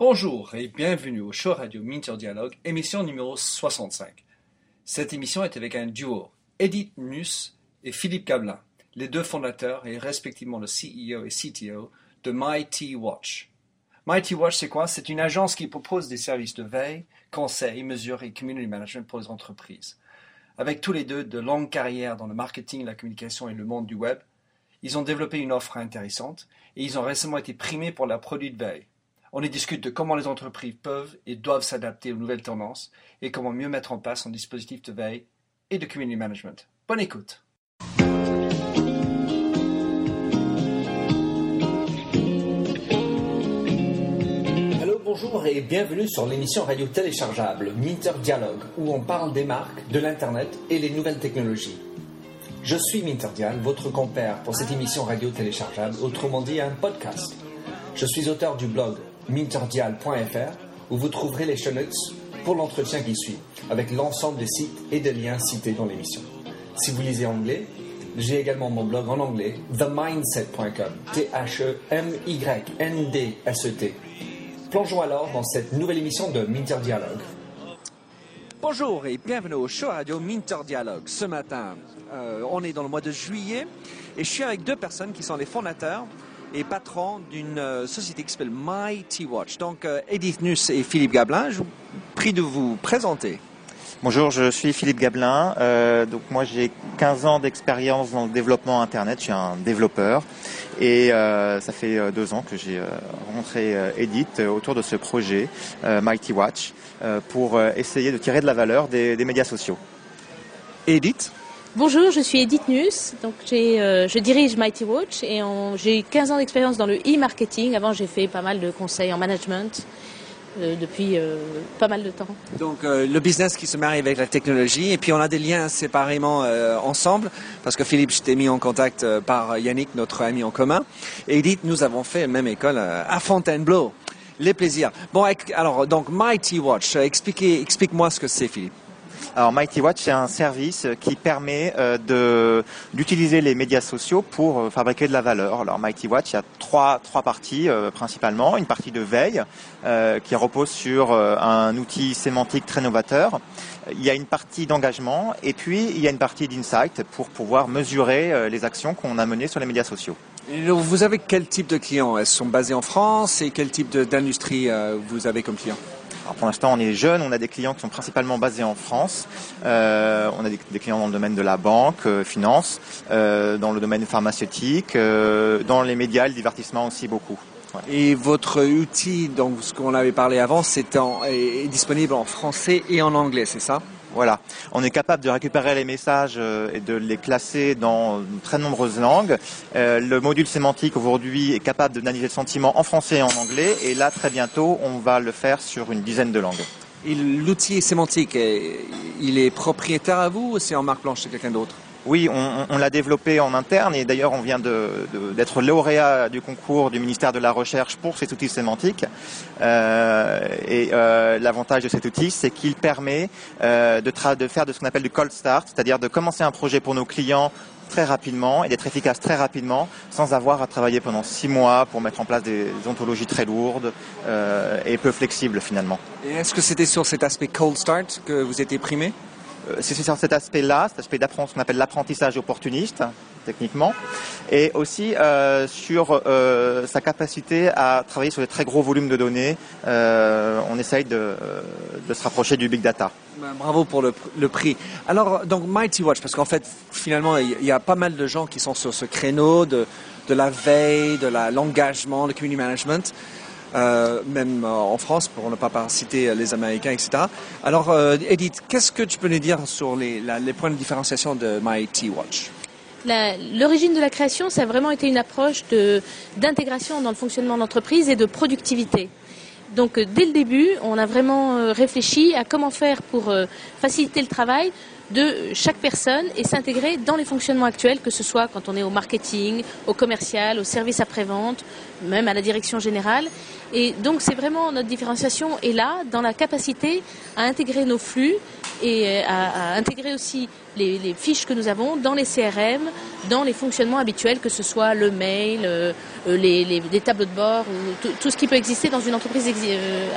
Bonjour et bienvenue au show radio Minter Dialogue, émission numéro 65. Cette émission est avec un duo, Edith Nuss et Philippe Gablin, les deux fondateurs et respectivement le CEO et CTO de Mighty Watch. Mighty Watch, c'est quoi? C'est une agence qui propose des services de veille, conseil, mesure et community management pour les entreprises. Avec tous les deux de longues carrières dans le marketing, la communication et le monde du web, ils ont développé une offre intéressante et ils ont récemment été primés pour leur produit de veille. On y discute de comment les entreprises peuvent et doivent s'adapter aux nouvelles tendances et comment mieux mettre en place un dispositif de veille et de community management. Bonne écoute. Hello, bonjour et bienvenue sur l'émission radio téléchargeable Minter Dialogue où on parle des marques, de l'Internet et les nouvelles technologies. Je suis Minter Dial, votre compère pour cette émission radio téléchargeable, autrement dit un podcast. Je suis auteur du blog minterdial.fr où vous trouverez les show notes pour l'entretien qui suit, avec l'ensemble des sites et des liens cités dans l'émission. Si vous lisez anglais, j'ai également mon blog en anglais, themindset.com, T-H-E-M-Y-N-D-S-E-T. Plongeons alors dans cette nouvelle émission de Minter Dialogue. Bonjour et bienvenue au show radio Minter Dialogue. Ce matin, euh, on est dans le mois de juillet et je suis avec deux personnes qui sont les fondateurs et patrons d'une euh, société qui s'appelle Mighty Watch. Donc euh, Edith Nuss et Philippe Gablin, je vous prie de vous présenter. Bonjour, je suis Philippe Gablin. Euh, donc moi j'ai 15 ans d'expérience dans le développement internet. Je suis un développeur et euh, ça fait euh, deux ans que j'ai euh, rencontré euh, Edith autour de ce projet Mighty Watch pour essayer de tirer de la valeur des, des médias sociaux. Edith? Bonjour, je suis Edith Nuss, donc euh, je dirige Mighty Watch et j'ai 15 ans d'expérience dans le e-marketing. Avant, j'ai fait pas mal de conseils en management euh, depuis euh, pas mal de temps. Donc le business qui se marie avec la technologie et puis on a des liens séparément ensemble parce que Philippe, je t'ai mis en contact par Yannick, notre ami en commun. Et Edith, nous avons fait la même école à Fontainebleau. Les plaisirs. Bon, alors donc Mighty Watch, expliquez, explique-moi ce que c'est, Philippe. Alors Mighty Watch, c'est un service qui permet euh, d'utiliser les médias sociaux pour euh, fabriquer de la valeur. Alors Mighty Watch, il y a trois trois parties euh, principalement. Une partie de veille qui repose sur un outil sémantique très novateur. Il y a une partie d'engagement et puis il y a une partie d'insight pour pouvoir mesurer les actions qu'on a menées sur les médias sociaux. Vous avez quel type de clients? Elles sont basés en France et quel type d'industrie vous avez comme client? Alors pour l'instant, on est jeune, on a des clients qui sont principalement basés en France. Euh, on a des, clients dans le domaine de la banque, euh, finance, euh, dans le domaine pharmaceutique, dans les médias, le divertissement aussi beaucoup. Et votre outil, donc ce qu'on avait parlé avant, c'est est disponible en français et en anglais, c'est ça? Voilà, on est capable de récupérer les messages euh, et de les classer dans de très nombreuses langues. Euh, le module sémantique aujourd'hui est capable d'analyser le sentiment en français et en anglais. Et là, très bientôt, on va le faire sur une dizaine de langues. L'outil sémantique, il est propriétaire à vous ou c'est en marque blanche de quelqu'un d'autre? Oui, on, l'a développé en interne et d'ailleurs on vient d'être lauréat du concours du ministère de la Recherche pour cet outil sémantique. Euh, et euh, l'avantage de cet outil, c'est qu'il permet euh, de, faire de ce qu'on appelle du cold start, c'est-à-dire de commencer un projet pour nos clients très rapidement et d'être efficace très rapidement sans avoir à travailler pendant six mois pour mettre en place des ontologies très lourdes et peu flexibles finalement. Et est-ce que c'était sur cet aspect cold start que vous étiez primé? C'est sur cet aspect-là, cet aspect d'apprendre, ce qu'on appelle l'apprentissage opportuniste, techniquement, et aussi euh, sur euh, sa capacité à travailler sur des très gros volumes de données. Euh, on essaye de, se rapprocher du big data. Ben, Bravo pour le, prix. Alors, donc Mighty Watch, parce qu'en fait, finalement, il y- a pas mal de gens qui sont sur ce créneau de, de la veille, de l'engagement, le community management, euh, même euh, en France, pour ne pas citer euh, les Américains, etc. Alors, euh, Edith, qu'est-ce que tu peux nous dire sur les, points de différenciation de Mighty Watch? La- L'origine de la création, ça a vraiment été une approche d'intégration dans le fonctionnement de l'entreprise et de productivité. Donc dès le début, on a vraiment réfléchi à comment faire pour faciliter le travail de chaque personne et s'intégrer dans les fonctionnements actuels, que ce soit quand on est au marketing, au commercial, au service après-vente, même à la direction générale. Et donc c'est vraiment notre différenciation est là dans la capacité à intégrer nos flux et à, intégrer aussi les, fiches que nous avons dans les CRM, dans les fonctionnements habituels, que ce soit le mail, les, tableaux de bord ou tout, ce qui peut exister dans une entreprise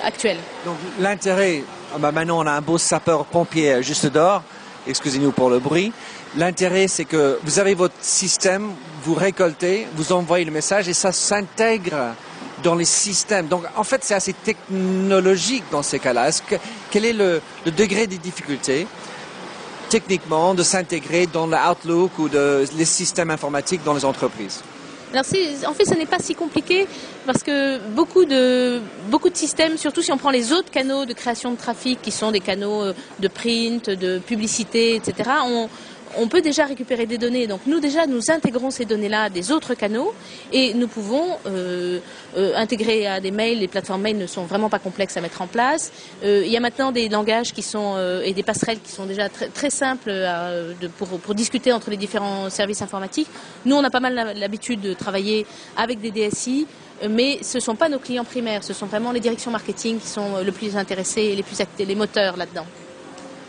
actuelle. Donc l'intérêt, ah bah maintenant on a un beau sapeur-pompier juste dehors, excusez-nous pour le bruit. L'intérêt, c'est que vous avez votre système, vous récoltez, vous envoyez le message et ça s'intègre dans les systèmes. Donc, en fait, c'est assez technologique dans ces cas-là. quel est le, degré des difficultés techniquement de s'intégrer dans l'Outlook ou les systèmes informatiques dans les entreprises? Alors en fait, ce n'est pas si compliqué parce que beaucoup de, beaucoup de systèmes, surtout si on prend les autres canaux de création de trafic qui sont des canaux euh, de print, de publicité, etc., ont, on peut déjà récupérer des données. Donc nous déjà, nous intégrons ces données-là des autres canaux et nous pouvons euh, euh, intégrer à des mails. Les plateformes mail ne sont vraiment pas complexes à mettre en place. Euh, il y a maintenant des langages qui sont et des passerelles qui sont déjà très, simples pour, discuter entre les différents services informatiques. Nous, on a pas mal l'habitude de travailler avec des DSI. Mais ce ne sont pas nos clients primaires, ce sont vraiment les directions marketing qui sont le plus intéressés et les plus les moteurs là-dedans.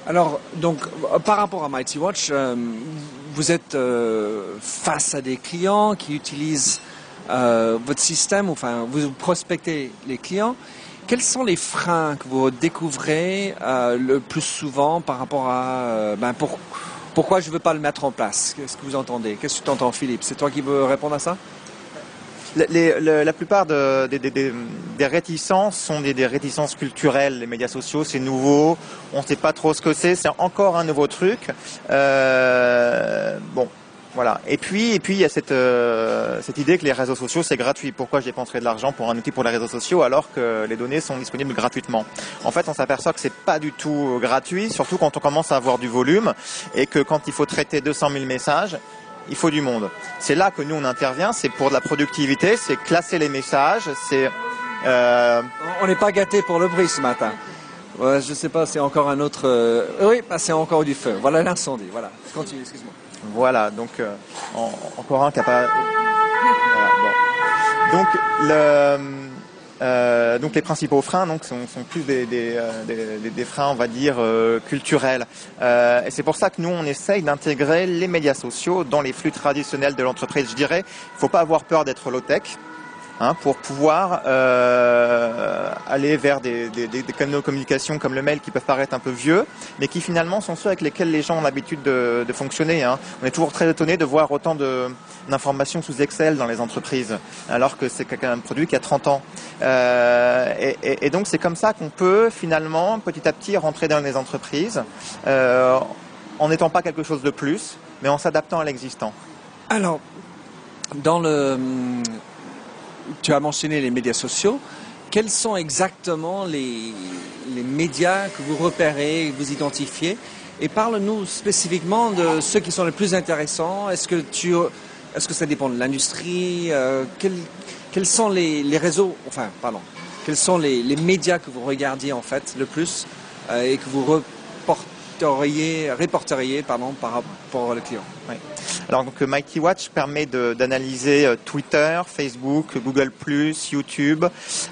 Alors, donc, euh, par rapport à Mighty Watch, euh, vous êtes euh, face à des clients qui utilisent votre système, enfin, vous prospectez les clients. Quels sont les freins que vous découvrez le plus souvent par rapport à ben, pourquoi je ne veux pas le mettre en place? Qu'est-ce que vous entendez? Qu'est-ce que tu entends, Philippe? C'est toi qui veux répondre à ça? La plupart des réticences sont des, réticences culturelles. Les médias sociaux, c'est nouveau. On ne sait pas trop ce que c'est. C'est encore un nouveau truc. Euh, bon, voilà. Et puis, et puis il y a cette, euh, cette idée que les réseaux sociaux c'est gratuit. Pourquoi je dépenserais de l'argent pour un outil pour les réseaux sociaux alors que les données sont disponibles gratuitement? En fait, on s'aperçoit que c'est pas du tout gratuit, surtout quand on commence à avoir du volume et que quand il faut traiter 200 000 messages, il faut du monde. C'est là que nous on intervient, c'est pour de la productivité, c'est classer les messages, c'est... Euh... On n'est pas gâté pour le bruit ce matin. Ouais, je sais pas, c'est encore un autre... Euh, oui, bah, c'est encore du feu. Voilà l'incendie, voilà. Continue, excuse-moi. Voilà, donc euh, encore un qui a pas... Donc le euh, donc les principaux freins donc, sont, plus des, euh, freins, on va dire, euh, culturels. et c'est pour ça que nous, on essaye d'intégrer les médias sociaux dans les flux traditionnels de l'entreprise. Je dirais, il ne faut pas avoir peur d'être low-tech. Hein, pour pouvoir euh, aller vers des, canaux de communication comme le mail qui peuvent paraître un peu vieux, mais qui finalement sont ceux avec lesquels les gens ont l'habitude de, fonctionner. Hein. On est toujours très étonné de voir autant d'informations sous Excel dans les entreprises, alors que c'est un produit qui a 30 ans. Euh, et, donc c'est comme ça qu'on peut finalement petit à petit rentrer dans les entreprises euh, en n'étant pas quelque chose de plus, mais en s'adaptant à l'existant. Alors, dans le tu as mentionné les médias sociaux. Quels sont exactement les, médias que vous repérez, que vous identifiez? Et parle-nous spécifiquement de ceux qui sont les plus intéressants. Est-ce que, tu, est-ce que ça dépend de l'industrie? Euh, quels, sont les, réseaux, enfin, pardon, quels sont les, médias que vous regardiez en fait le plus euh, et que vous reporteriez, reporteriez pardon, par rapport au client alors donc Mighty Watch permet d'analyser euh, Twitter, Facebook, Google+, YouTube,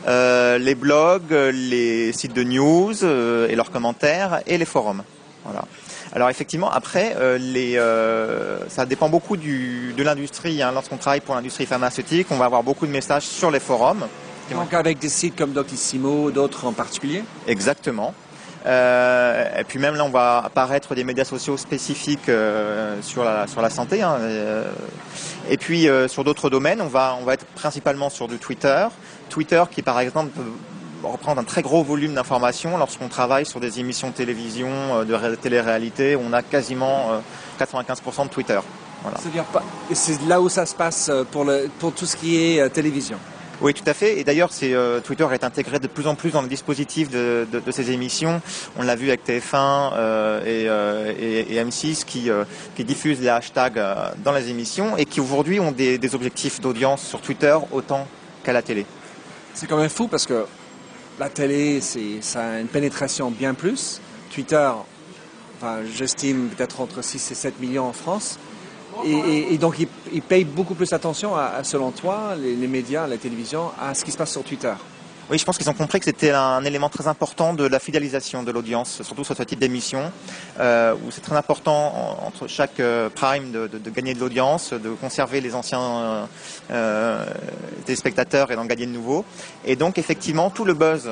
euh, les blogs, les sites de news euh, et leurs commentaires et les forums. Voilà. Alors effectivement, après, les, ça dépend beaucoup du, de l'industrie. Hein. Lorsqu'on travaille pour l'industrie pharmaceutique, on va avoir beaucoup de messages sur les forums. Donc avec des sites comme Doctissimo, d'autres en particulier Exactement. Euh, et puis même là, on va apparaître des médias sociaux spécifiques euh, sur, la, sur la santé. Hein, euh, et puis sur d'autres domaines, on va, on va être principalement sur du Twitter. Twitter qui, par exemple, peut reprendre un très gros volume d'informations lorsqu'on travaille sur des émissions de télévision, de télé-réalité. On a quasiment 95% de Twitter. Voilà. C'est là où ça se passe pour, le, pour tout ce qui est télévision oui, tout à fait. Et d'ailleurs, euh, Twitter est intégré de plus en plus dans le dispositif de, ces émissions. On l'a vu avec TF1 euh, euh, et, M6 qui, diffusent les hashtags dans les émissions et qui aujourd'hui ont des, objectifs d'audience sur Twitter autant qu'à la télé. C'est quand même fou parce que la télé, ça a une pénétration bien plus. Twitter, j'estime peut-être entre 6 et 7 millions en France. Et, donc, ils, payent beaucoup plus attention, à, selon toi, les, médias, la télévision, à ce qui se passe sur Twitter. Oui, je pense qu'ils ont compris que c'était un élément très important de la fidélisation de l'audience, surtout sur ce type d'émission, euh, où c'est très important entre chaque euh, prime de, gagner de l'audience, de conserver les anciens euh, téléspectateurs et d'en gagner de nouveaux. Et donc, effectivement, tout le buzz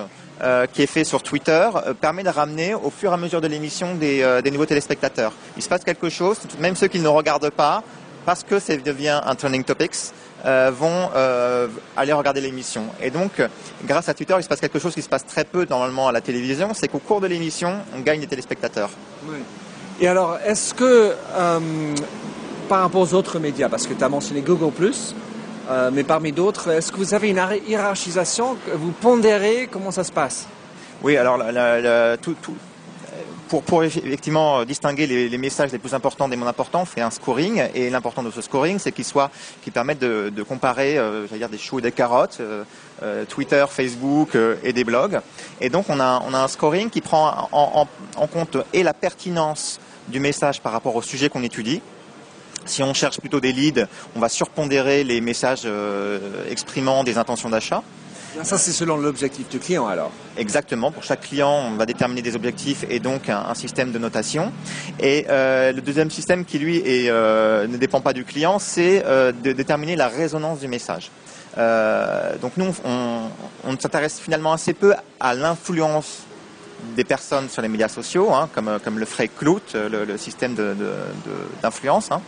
qui est fait sur Twitter permet de ramener au fur et à mesure de l'émission des, des, nouveaux téléspectateurs. Il se passe quelque chose, même ceux qui ne regardent pas, parce que ça devient un trending topics, euh, vont euh, aller regarder l'émission. Et donc, grâce à Twitter, il se passe quelque chose qui se passe très peu normalement à la télévision, c'est qu'au cours de l'émission, on gagne des téléspectateurs. Et alors, est-ce que, euh, par rapport aux autres médias, parce que tu as mentionné Google ⁇ mais parmi d'autres, est-ce que vous avez une hiérarchisation Vous pondérez? Comment ça se passe? Oui, alors pour, effectivement distinguer les, messages les plus importants des moins importants, on fait un scoring. Et l'important de ce scoring, c'est qu'il soit, qu'il permette de, comparer, euh, dire des choux et des carottes, euh, euh, Twitter, Facebook et des blogs. Et donc on a, on a un scoring qui prend en, compte et la pertinence du message par rapport au sujet qu'on étudie. Si on cherche plutôt des leads, on va surpondérer les messages exprimant des intentions d'achat. Ça, c'est selon l'objectif du client alors Exactement. Pour chaque client, on va déterminer des objectifs et donc un, système de notation. Et euh, le deuxième système qui, lui, euh, ne dépend pas du client, c'est euh, de déterminer la résonance du message. donc nous, on, on s'intéresse finalement assez peu à l'influence des personnes sur les médias sociaux, hein, comme, comme le ferait Clout, le, système d'influence. Hein.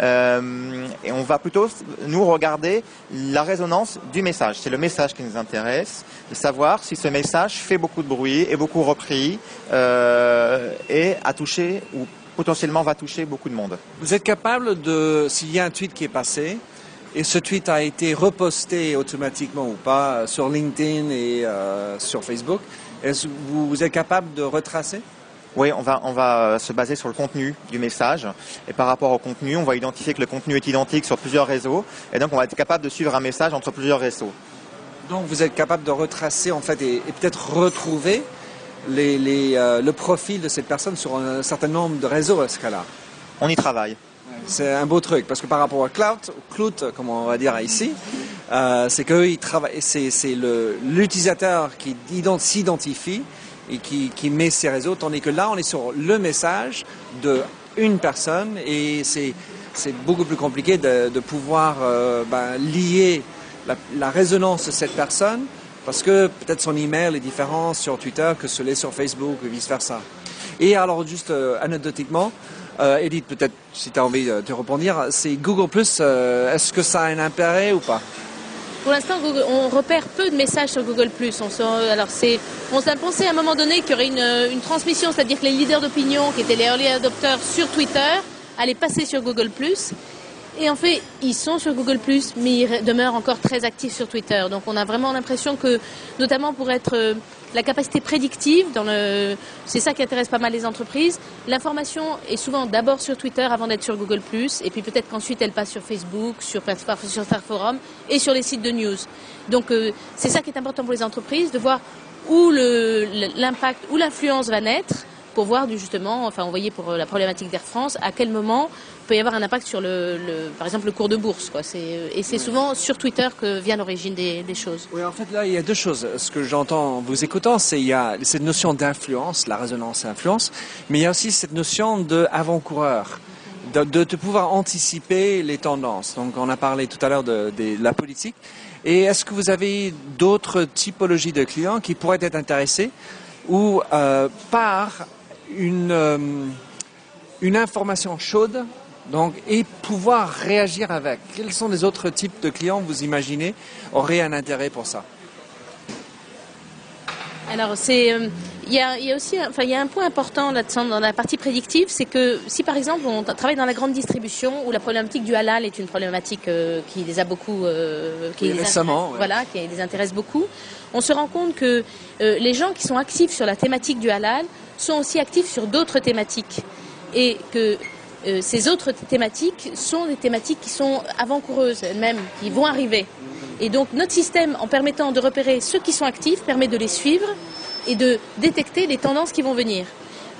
euh, et on va plutôt, nous, regarder la résonance du message. C'est le message qui nous intéresse, de savoir si ce message fait beaucoup de bruit, est beaucoup repris euh, et a touché ou potentiellement va toucher beaucoup de monde. Vous êtes capable de, s'il y a un tweet qui est passé, et ce tweet a été reposté automatiquement ou pas sur LinkedIn et euh, sur Facebook, est-ce que vous êtes capable de retracer? Oui, on va, on va euh, se baser sur le contenu du message. Et par rapport au contenu, on va identifier que le contenu est identique sur plusieurs réseaux. Et donc, on va être capable de suivre un message entre plusieurs réseaux. Donc, vous êtes capable de retracer, en fait, et, peut-être retrouver les, euh, le profil de cette personne sur un certain nombre de réseaux à ce cas-là? On y travaille. C'est un beau truc, parce que par rapport à Cloud, comme on va dire ici, euh, c'est que c'est l'utilisateur qui s'identifie et qui, qui, met ses réseaux, tandis que là, on est sur le message de une personne et c'est beaucoup plus compliqué de, pouvoir euh, ben, lier la, résonance de cette personne parce que peut-être son email est différent sur Twitter que celui sur Facebook et vice versa. Et alors, juste euh, anecdotiquement, euh, Edith, peut-être si tu as envie de répondre, c'est Google Plus, euh, est-ce que ça a un intérêt ou pas? Pour l'instant, on repère peu de messages sur Google+. On alors on s'est pensé à un moment donné qu'il y aurait une, transmission, c'est-à-dire que les leaders d'opinion, qui étaient les early adopters sur Twitter, allaient passer sur Google+. Et en fait, ils sont sur Google+, mais ils demeurent encore très actifs sur Twitter. Donc on a vraiment l'impression que, notamment pour être euh, la capacité prédictive, le... c'est ça qui intéresse pas mal les entreprises. L'information est souvent d'abord sur Twitter avant d'être sur Google+, et puis peut-être qu'ensuite elle passe sur Facebook, sur, sur Forum et sur les sites de news. Donc euh, c'est ça qui est important pour les entreprises, de voir où l'impact, où l'influence va naître pour voir justement, enfin on voyait pour euh, la problématique d'Air France, à quel moment peut y avoir un impact sur le, par exemple le cours de bourse. Quoi. Euh, et c'est souvent sur Twitter que vient l'origine des, choses. Oui, en fait là il y a deux choses. Ce que j'entends en vous écoutant, c'est il y a cette notion d'influence, la résonance et influence, mais il y a aussi cette notion d'avant-coureur. De, de, pouvoir anticiper les tendances. Donc on a parlé tout à l'heure de, de la politique. Et est-ce que vous avez d'autres typologies de clients qui pourraient être intéressés ou euh, par une, euh, une information chaude donc, et pouvoir réagir avec. Quels sont les autres types de clients, vous imaginez, auraient un intérêt pour ça? Alors, c'est, euh, il y, a, y, a, aussi, enfin, il y a un point important là-dedans dans la partie prédictive, c'est que si par exemple on travaille dans la grande distribution où la problématique du halal est une problématique euh, qui les a beaucoup, qui les récemment, voilà, qui les intéresse beaucoup, on se rend compte que les gens qui sont actifs sur la thématique du halal sont aussi actifs sur d'autres thématiques et que euh, ces autres thématiques sont des thématiques qui sont avant-coureuses elles-mêmes, qui vont arriver. Et donc notre système, en permettant de repérer ceux qui sont actifs, permet de les suivre et de détecter les tendances qui vont venir.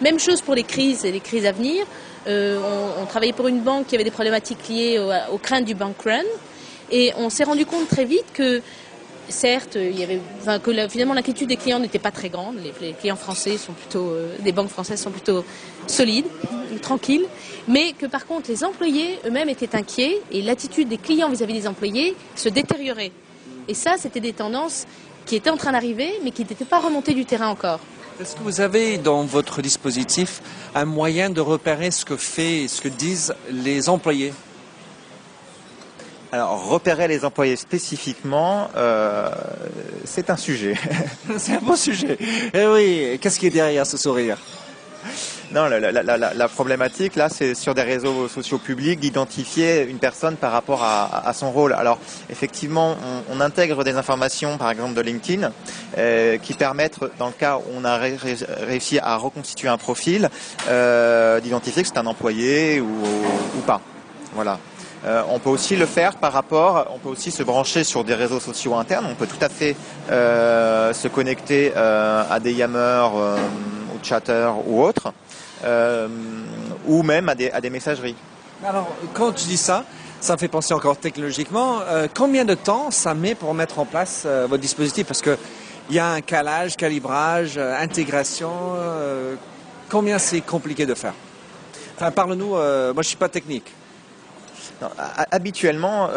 Même chose pour les crises et les crises à venir. Euh, on, travaillait pour une banque qui avait des problématiques liées aux, aux craintes du bank run et on s'est rendu compte très vite que certes, il y avait, que finalement l'inquiétude des clients n'était pas très grande. Les, clients français sont plutôt, des banques françaises sont plutôt solides, tranquilles, mais que par contre les employés eux-mêmes étaient inquiets et l'attitude des clients vis-à-vis des employés se détériorait. Et ça, c'était des tendances qui étaient en train d'arriver, mais qui n'étaient pas remontées du terrain encore. Est-ce que vous avez dans votre dispositif un moyen de repérer ce que fait, ce que disent les employés? Alors, repérer les employés spécifiquement, euh, c'est un sujet. c'est un bon sujet. Eh oui, qu'est-ce qui est derrière ce sourire? Non, la, problématique là, c'est sur des réseaux sociaux publics d'identifier une personne par rapport à, son rôle. Alors, effectivement, on, intègre des informations, par exemple de LinkedIn, euh, qui permettent, dans le cas où on a réussi à reconstituer un profil, euh, d'identifier que c'est un employé ou, pas. Voilà. Euh, on peut aussi le faire par rapport, on peut aussi se brancher sur des réseaux sociaux internes. On peut tout à fait se connecter à des Yammer ou Chatter ou autres. Euh, ou même à des, à des messageries. Alors, quand tu dis ça, ça me fait penser encore technologiquement. Euh, combien de temps ça met pour mettre en place euh, votre dispositif? Parce que il y a un calage, calibrage, intégration. combien c'est compliqué de faire? Enfin, parle-nous. moi, je suis pas technique. Habituellement,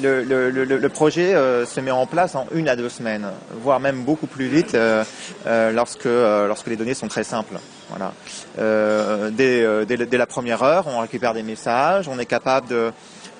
le, projet euh, se met en place en une à deux semaines, voire même beaucoup plus vite euh, euh, lorsque, lorsque les données sont très simples. Voilà. Dès, dès, la première heure, on récupère des messages, on est capable de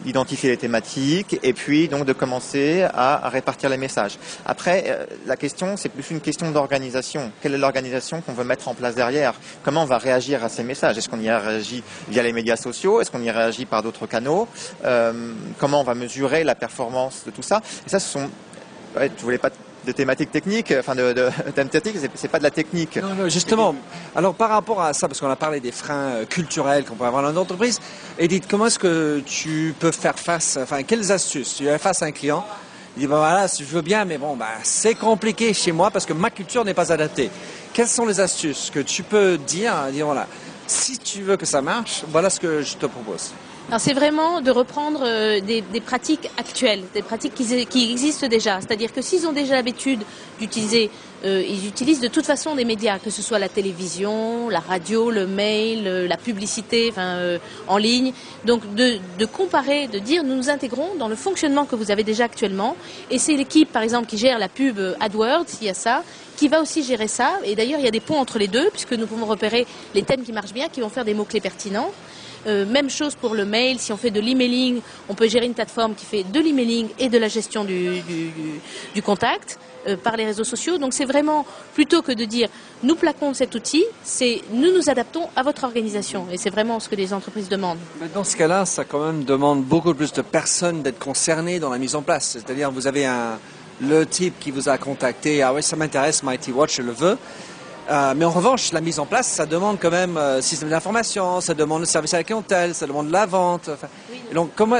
d'identifier les thématiques et puis donc de commencer à, répartir les messages. Après, euh, la question, c'est plus une question d'organisation. Quelle est l'organisation qu'on veut mettre en place derrière? Comment on va réagir à ces messages? Est-ce qu'on y réagit via les médias sociaux? Est-ce qu'on y réagit par d'autres canaux? Euh, Comment on va mesurer la performance de tout ça? Et ça, ce sont... Ouais, voulais pas de thématiques techniques, enfin de, de thèmes techniques, c'est pas de la technique. Non, non, justement. Alors par rapport à ça, parce qu'on a parlé des freins euh, culturels qu'on peut avoir dans l'entreprise, Edith, comment est-ce que tu peux faire face, enfin quelles astuces? Tu es face à un client, il dit ben voilà, je veux bien, mais bon, bah, c'est compliqué chez moi parce que ma culture n'est pas adaptée. Quelles sont les astuces que tu peux dire, dire voilà, si tu veux que ça marche, voilà ce que je te propose c'est vraiment de reprendre euh, des, pratiques actuelles, des pratiques qui, existent déjà. C'est-à-dire que s'ils ont déjà l'habitude d'utiliser, euh, ils utilisent de toute façon des médias, que ce soit la télévision, la radio, le mail, euh, la publicité en ligne. Donc de, comparer, de dire nous nous intégrons dans le fonctionnement que vous avez déjà actuellement. Et c'est l'équipe, par exemple, qui gère la pub AdWords, il y a ça, qui va aussi gérer ça. Et d'ailleurs, il y a des ponts entre les deux, puisque nous pouvons repérer les thèmes qui marchent bien, qui vont faire des mots-clés pertinents. Euh, même chose pour le mail. Si on fait de l'emailing, on peut gérer une plateforme qui fait de l'emailing et de la gestion du, contact euh, par les réseaux sociaux. Donc c'est vraiment, plutôt que de dire nous plaquons cet outil, c'est nous nous adaptons à votre organisation. Et c'est vraiment ce que les entreprises demandent. dans ce cas-là, ça quand même demande beaucoup plus de personnes d'être concernées dans la mise en place. C'est-à-dire, vous avez un, le type qui vous a contacté, ah oui, ça m'intéresse, Mighty Watch, je le veux. Euh, mais en revanche, la mise en place, ça demande quand même euh, système d'information, ça demande le service à la clientèle, ça demande la vente. donc, comment,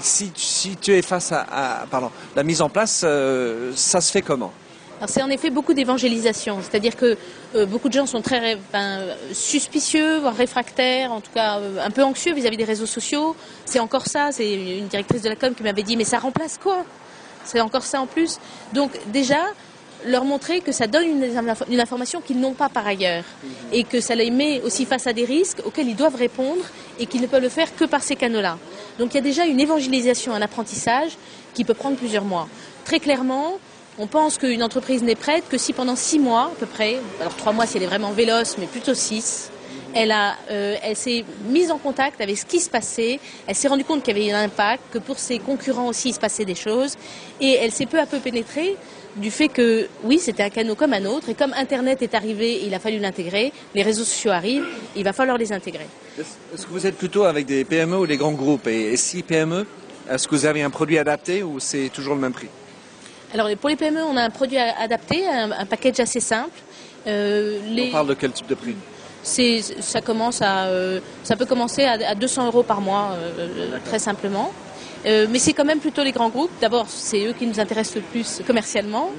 si, si, tu es face à, pardon, la mise en place, euh, ça se fait comment? C'est en effet beaucoup d'évangélisation, c'est-à-dire que beaucoup de gens sont très suspicieux, voire réfractaires, en tout cas un peu anxieux vis-à-vis des réseaux sociaux. C'est encore ça, c'est une directrice de la com qui m'avait dit mais ça remplace quoi? C'est encore ça en plus. Donc déjà, leur montrer que ça donne une, information qu'ils n'ont pas par ailleurs mhm. et que ça les met aussi face à des risques auxquels ils doivent répondre et qu'ils ne peuvent le faire que par ces canaux-là. Donc il y a déjà une évangélisation, un apprentissage qui peut prendre plusieurs mois. Très clairement, on pense qu'une entreprise n'est prête que si pendant six mois à peu près, alors trois mois si elle est vraiment véloce, mais plutôt six, elle, euh, elle s'est mise en contact avec ce qui se passait, elle s'est rendue compte qu'il y avait un impact, que pour ses concurrents aussi il se passait des choses, et elle s'est peu à peu pénétrée du fait que, oui, c'était un canal comme un autre, et comme Internet est arrivé, il a fallu l'intégrer, les réseaux sociaux arrivent, il va falloir les intégrer. Est-ce que vous êtes plutôt avec des PME ou des grands groupes? Et, si PME, est-ce que vous avez un produit adapté ou c'est toujours le même prix? Alors, pour les PME, on a un produit adapté, un, package assez simple. Euh, on parle de quel type de prix? Ça commence à, euh, ça peut commencer à, 200 euros par mois, euh, très simplement. Euh, mais c'est quand même plutôt les grands groupes. D'abord, c'est eux qui nous intéressent le plus commercialement,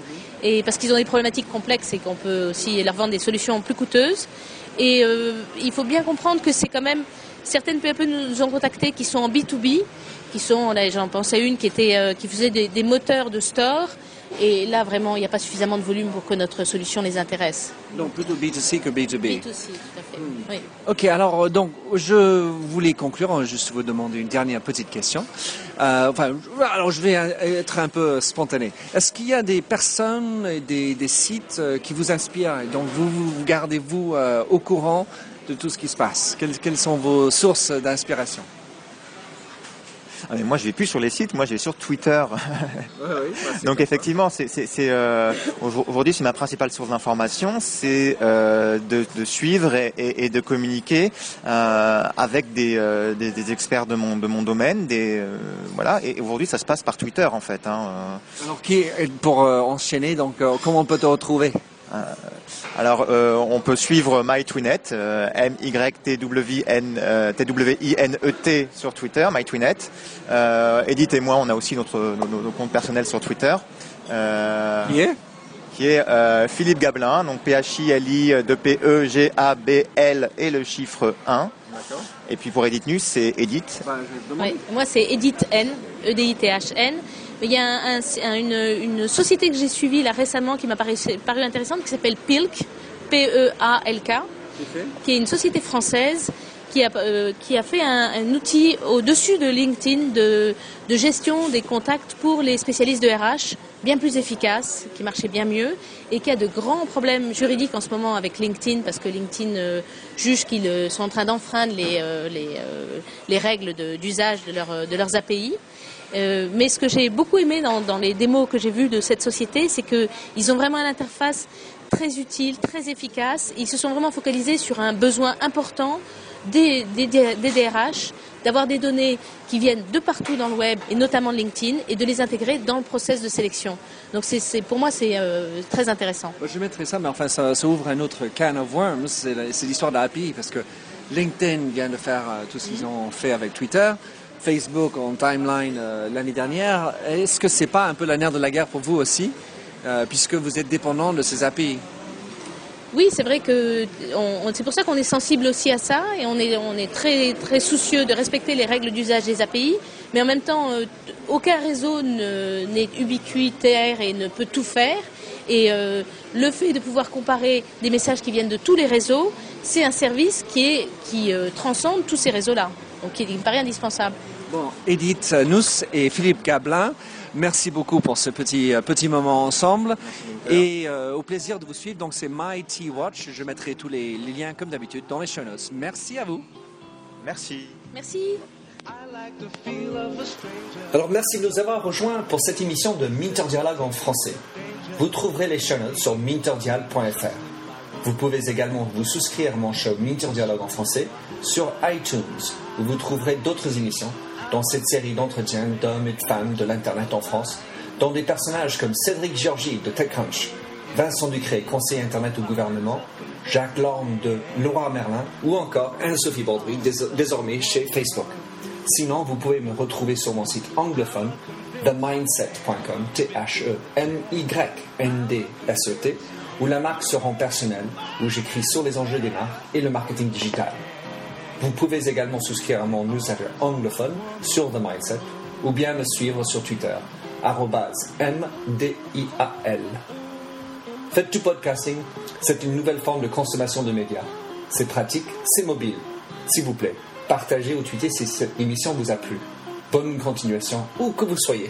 et parce qu'ils ont des problématiques complexes et qu'on peut aussi leur vendre des solutions plus coûteuses. Et euh, il faut bien comprendre que c'est quand même Certaines PME nous ont contactés qui sont en B2B, qui sont, j'en pense à une qui, était, euh, qui faisait des, des moteurs de store et là, vraiment, il n'y a pas suffisamment de volume pour que notre solution les intéresse. Donc plutôt B2C que B2B. B2C, tout à fait. Hmm. Oui. Ok, alors euh, donc je voulais conclure, hein, juste vous demander une dernière petite question. Euh, enfin, alors je vais euh, être un peu spontané. Est-ce qu'il y a des personnes, et des, des sites qui vous inspirent et donc vous, vous gardez-vous euh, au courant de tout ce qui se passe? Quelles, quelles sont vos sources d'inspiration? Ah, mais moi, je vais plus sur les sites, moi, je vais sur Twitter. Donc effectivement, c'est, c'est, c'est, euh, aujourd'hui, c'est ma principale source d'information, c'est euh, de, de suivre et, et, et de communiquer euh, avec des, euh, des, des experts de mon, de mon domaine. Des, euh, voilà. Et aujourd'hui, ça se passe par Twitter, en fait. Hein. euh. Alors qui, pour euh, enchaîner, donc euh, comment on peut te retrouver? Alors, euh, on peut suivre MyTwinet, euh, M-Y-T-W-N, euh, T-W-I-N-E-T sur Twitter, MyTwinet. Euh, Edith et moi, on a aussi notre, nos, nos- comptes personnels sur Twitter. Euh, Qui est? qui est euh, Philippe Gablin, donc P-H-I-L-I de P-E-G-A-B-L et le chiffre 1. D'accord. Et puis pour Edith News, c'est Edith. Oui, Moi, c'est Edith N, E E-D-I-T-H-N. Mais il y a un- un- une, une société que j'ai suivie là récemment qui m'a paru, paru intéressante qui s'appelle Pilk, P-E-A-L-K, qui est une société française qui a, euh, qui a fait un, un outil au-dessus de LinkedIn de, de gestion des contacts pour les spécialistes de RH, bien plus efficace, qui marchait bien mieux, et qui a de grands problèmes juridiques en ce moment avec LinkedIn, parce que LinkedIn euh, juge qu'ils euh, sont en train d'enfreindre les, euh, les, les règles de- d'usage de, leur- de leurs API. Euh, mais ce que j'ai beaucoup aimé dans, dans les démos que j'ai vues de cette société, c'est qu'ils ont vraiment une interface très utile, très efficace. Ils se sont vraiment focalisés sur un besoin important des, des, des DRH d'avoir des données qui viennent de partout dans le web et notamment LinkedIn et de les intégrer dans le process de sélection. Donc c'est, pour moi c'est euh, très intéressant. Je mettrai ça, mais enfin, ça, ça ouvre un autre can of worms. C'est l'histoire de l'API, parce que LinkedIn vient de faire euh, tout ce qu'ils ont fait avec Twitter. Facebook en timeline euh, l'année dernière. Est-ce que c'est pas un peu la nerf de la guerre pour vous aussi, euh, puisque vous êtes dépendant de ces API Oui, c'est vrai que c'est pour ça qu'on est sensible aussi à ça et on est, très, très soucieux de respecter les règles d'usage des API, mais en même temps, euh, aucun réseau ne- n'est ubiquitaire et ne peut tout faire. Et le fait de pouvoir comparer des messages qui viennent de tous les réseaux, c'est un service qui, transcende tous ces réseaux-là, donc qui, qui me paraît indispensable. Bon, Edith Nuss et Philippe Gablin, merci beaucoup pour ce petit, euh, petit moment ensemble. Et euh, au plaisir de vous suivre. Donc, c'est My Watch. Je mettrai tous les, les liens, comme d'habitude, dans les show notes. Merci à vous. Merci. Merci. Alors merci de nous avoir rejoints pour cette émission de Minter Dialogue en français. Vous trouverez les show notes sur minterdial.fr. Vous pouvez également vous souscrire à mon show Minter Dialogue en français sur iTunes, où vous trouverez d'autres émissions dans cette série d'entretiens d'hommes et de femmes de l'Internet en France, dont des personnages comme Cédric Georgie de TechCrunch, Vincent Ducré, conseiller Internet au gouvernement, Jacques Lorme de Laura Merlin ou encore Anne-Sophie Baudry, dés- désormais chez Facebook. Sinon, vous pouvez me retrouver sur mon site anglophone themindset.com, T-H-E-M-Y-N-D-S-E-T, où la marque se rend personnelle, où j'écris sur les enjeux des marques et le marketing digital. Vous pouvez également souscrire à mon newsletter anglophone sur The Mindset ou bien me suivre sur Twitter, MDIAL. Faites du podcasting, c'est une nouvelle forme de consommation de médias. C'est pratique, c'est mobile. S'il vous plaît, partagez ou tweetez si cette émission vous a plu. Bonne continuation, où que vous soyez.